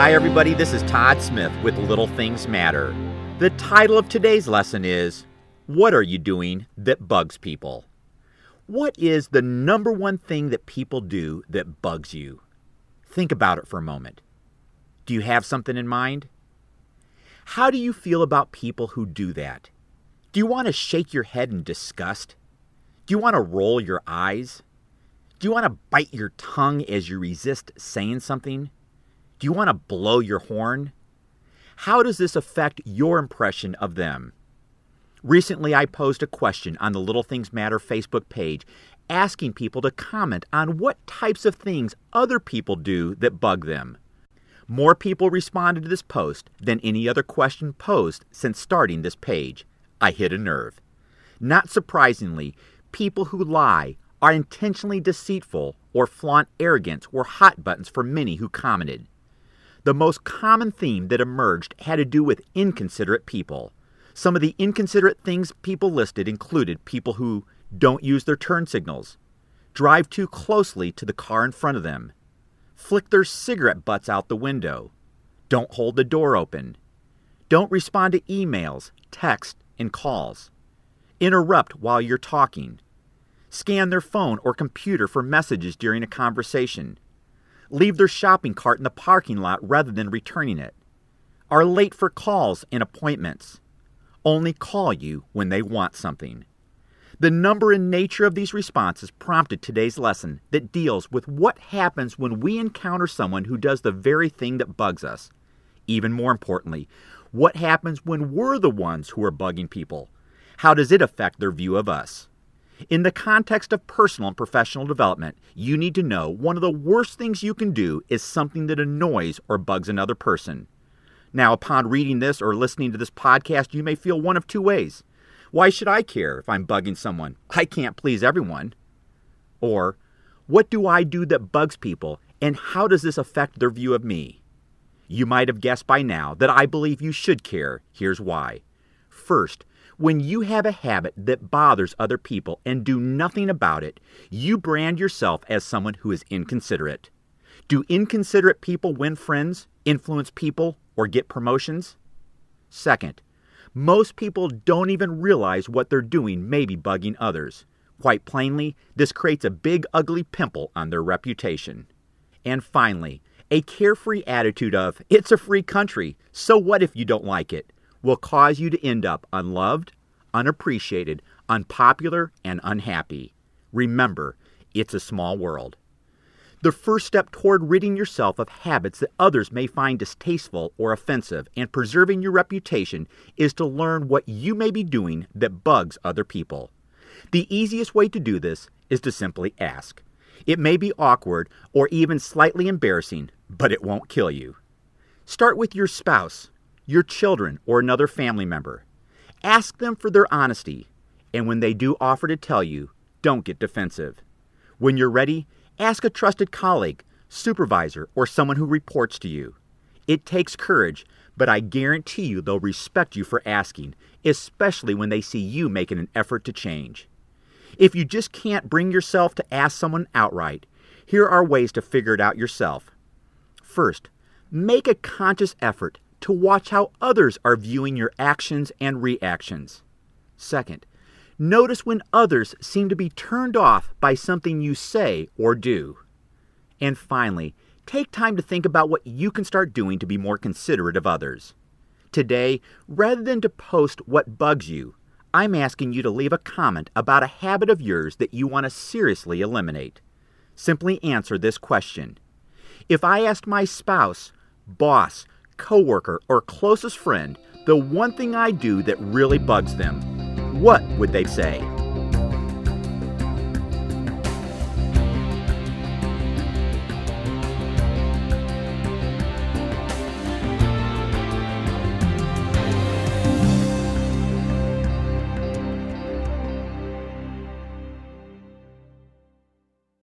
Hi, everybody. This is Todd Smith with Little Things Matter. The title of today's lesson is What Are You Doing That Bugs People? What is the number one thing that people do that bugs you? Think about it for a moment. Do you have something in mind? How do you feel about people who do that? Do you want to shake your head in disgust? Do you want to roll your eyes? Do you want to bite your tongue as you resist saying something? Do you want to blow your horn? How does this affect your impression of them? Recently, I posed a question on the Little Things Matter Facebook page asking people to comment on what types of things other people do that bug them. More people responded to this post than any other question posed since starting this page. I hit a nerve. Not surprisingly, people who lie, are intentionally deceitful, or flaunt arrogance were hot buttons for many who commented. The most common theme that emerged had to do with inconsiderate people. Some of the inconsiderate things people listed included people who don't use their turn signals, drive too closely to the car in front of them, flick their cigarette butts out the window, don't hold the door open, don't respond to emails, text, and calls, interrupt while you're talking, scan their phone or computer for messages during a conversation, leave their shopping cart in the parking lot rather than returning it, are late for calls and appointments, only call you when they want something. The number and nature of these responses prompted today's lesson that deals with what happens when we encounter someone who does the very thing that bugs us. Even more importantly, what happens when we're the ones who are bugging people? How does it affect their view of us? In the context of personal and professional development, you need to know one of the worst things you can do is something that annoys or bugs another person. Now, upon reading this or listening to this podcast, you may feel one of two ways. Why should I care if I'm bugging someone? I can't please everyone. Or, what do I do that bugs people, and how does this affect their view of me? You might have guessed by now that I believe you should care. Here's why. First, when you have a habit that bothers other people and do nothing about it, you brand yourself as someone who is inconsiderate. Do inconsiderate people win friends, influence people, or get promotions? Second, most people don't even realize what they're doing may be bugging others. Quite plainly, this creates a big ugly pimple on their reputation. And finally, a carefree attitude of, it's a free country, so what if you don't like it? Will cause you to end up unloved, unappreciated, unpopular, and unhappy. Remember, it's a small world. The first step toward ridding yourself of habits that others may find distasteful or offensive and preserving your reputation is to learn what you may be doing that bugs other people. The easiest way to do this is to simply ask. It may be awkward or even slightly embarrassing, but it won't kill you. Start with your spouse, your children, or another family member. Ask them for their honesty, and when they do offer to tell you, don't get defensive. When you're ready, ask a trusted colleague, supervisor, or someone who reports to you. It takes courage, but I guarantee you they'll respect you for asking, especially when they see you making an effort to change. If you just can't bring yourself to ask someone outright, here are ways to figure it out yourself. First, make a conscious effort to watch how others are viewing your actions and reactions. Second, notice when others seem to be turned off by something you say or do. And finally, take time to think about what you can start doing to be more considerate of others. Today, rather than to post what bugs you, I'm asking you to leave a comment about a habit of yours that you want to seriously eliminate. Simply answer this question If I asked my spouse, boss, coworker, or closest friend the one thing I do that really bugs them, what would they say?